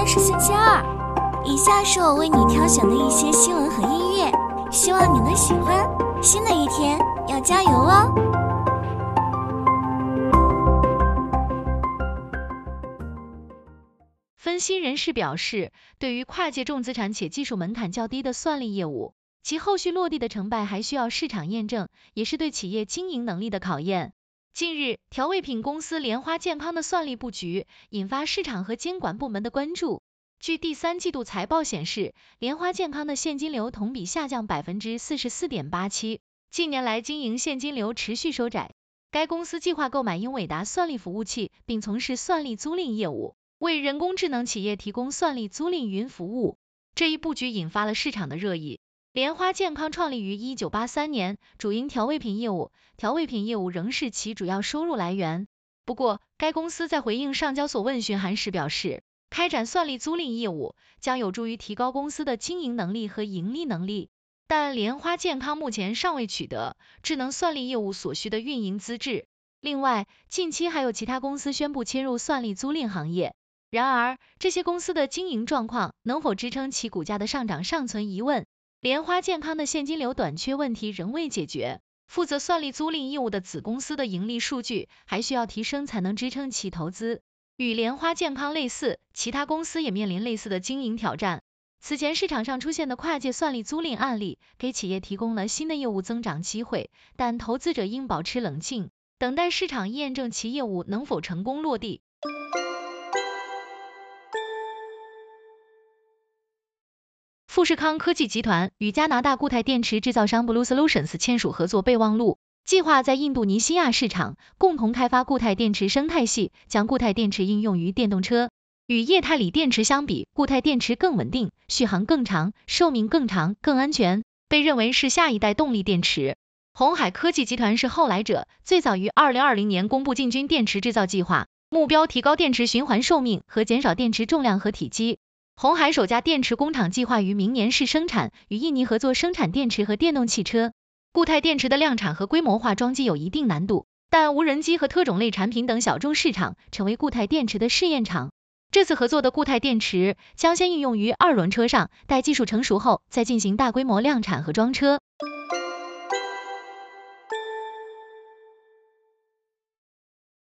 天是星期二，以下是我为你挑选的一些新闻和音乐，希望你能喜欢。新的一天要加油哦！分析人士表示，对于跨界重资产且技术门槛较低的算力业务，其后续落地的成败还需要市场验证，也是对企业经营能力的考验。近日，调味品公司莲花健康的算力布局引发市场和监管部门的关注。据第三季度财报显示，莲花健康的现金流同比下降百分之四十四点八七，近年来经营现金流持续收窄。该公司计划购买英伟达算力服务器，并从事算力租赁业务，为人工智能企业提供算力租赁云服务。这一布局引发了市场的热议。莲花健康创立于一九八三年，主营调味品业务，调味品业务仍是其主要收入来源。不过，该公司在回应上交所问询函时表示，开展算力租赁业务将有助于提高公司的经营能力和盈利能力。但莲花健康目前尚未取得智能算力业务所需的运营资质。另外，近期还有其他公司宣布切入算力租赁行业，然而这些公司的经营状况能否支撑其股价的上涨尚存疑问。莲花健康的现金流短缺问题仍未解决，负责算力租赁业务的子公司的盈利数据还需要提升才能支撑其投资。与莲花健康类似，其他公司也面临类似的经营挑战。此前市场上出现的跨界算力租赁案例，给企业提供了新的业务增长机会，但投资者应保持冷静，等待市场验证其业务能否成功落地。富士康科技集团与加拿大固态电池制造商 Blue Solutions 签署合作备忘录，计划在印度尼西亚市场共同开发固态电池生态系，将固态电池应用于电动车。与液态锂电池相比，固态电池更稳定，续航更长，寿命更长，更安全，被认为是下一代动力电池。红海科技集团是后来者，最早于二零二零年公布进军电池制造计划，目标提高电池循环寿命和减少电池重量和体积。红海首家电池工厂计划于明年试生产，与印尼合作生产电池和电动汽车。固态电池的量产和规模化装机有一定难度，但无人机和特种类产品等小众市场成为固态电池的试验场。这次合作的固态电池将先应用于二轮车上，待技术成熟后再进行大规模量产和装车。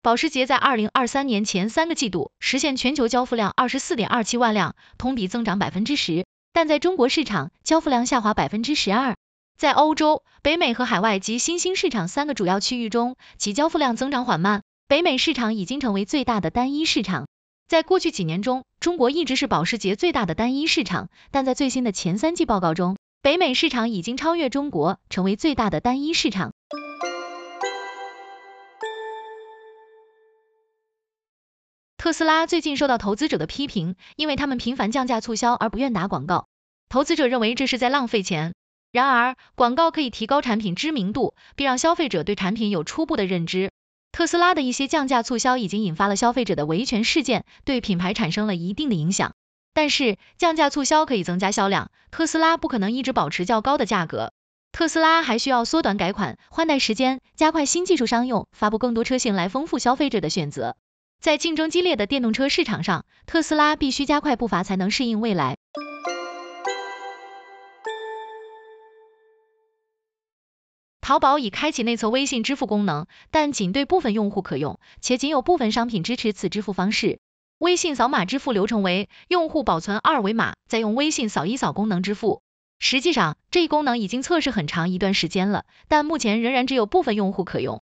保时捷在二零二三年前三个季度实现全球交付量二十四点二七万辆，同比增长百分之十，但在中国市场交付量下滑百分之十二。在欧洲、北美和海外及新兴市场三个主要区域中，其交付量增长缓慢。北美市场已经成为最大的单一市场。在过去几年中，中国一直是保时捷最大的单一市场，但在最新的前三季报告中，北美市场已经超越中国，成为最大的单一市场。特斯拉最近受到投资者的批评，因为他们频繁降价促销而不愿打广告。投资者认为这是在浪费钱。然而，广告可以提高产品知名度，并让消费者对产品有初步的认知。特斯拉的一些降价促销已经引发了消费者的维权事件，对品牌产生了一定的影响。但是，降价促销可以增加销量，特斯拉不可能一直保持较高的价格。特斯拉还需要缩短改款换代时间，加快新技术商用，发布更多车型来丰富消费者的选择。在竞争激烈的电动车市场上，特斯拉必须加快步伐才能适应未来。淘宝已开启内测微信支付功能，但仅对部分用户可用，且仅有部分商品支持此支付方式。微信扫码支付流程为用户保存二维码，再用微信扫一扫功能支付。实际上，这一功能已经测试很长一段时间了，但目前仍然只有部分用户可用。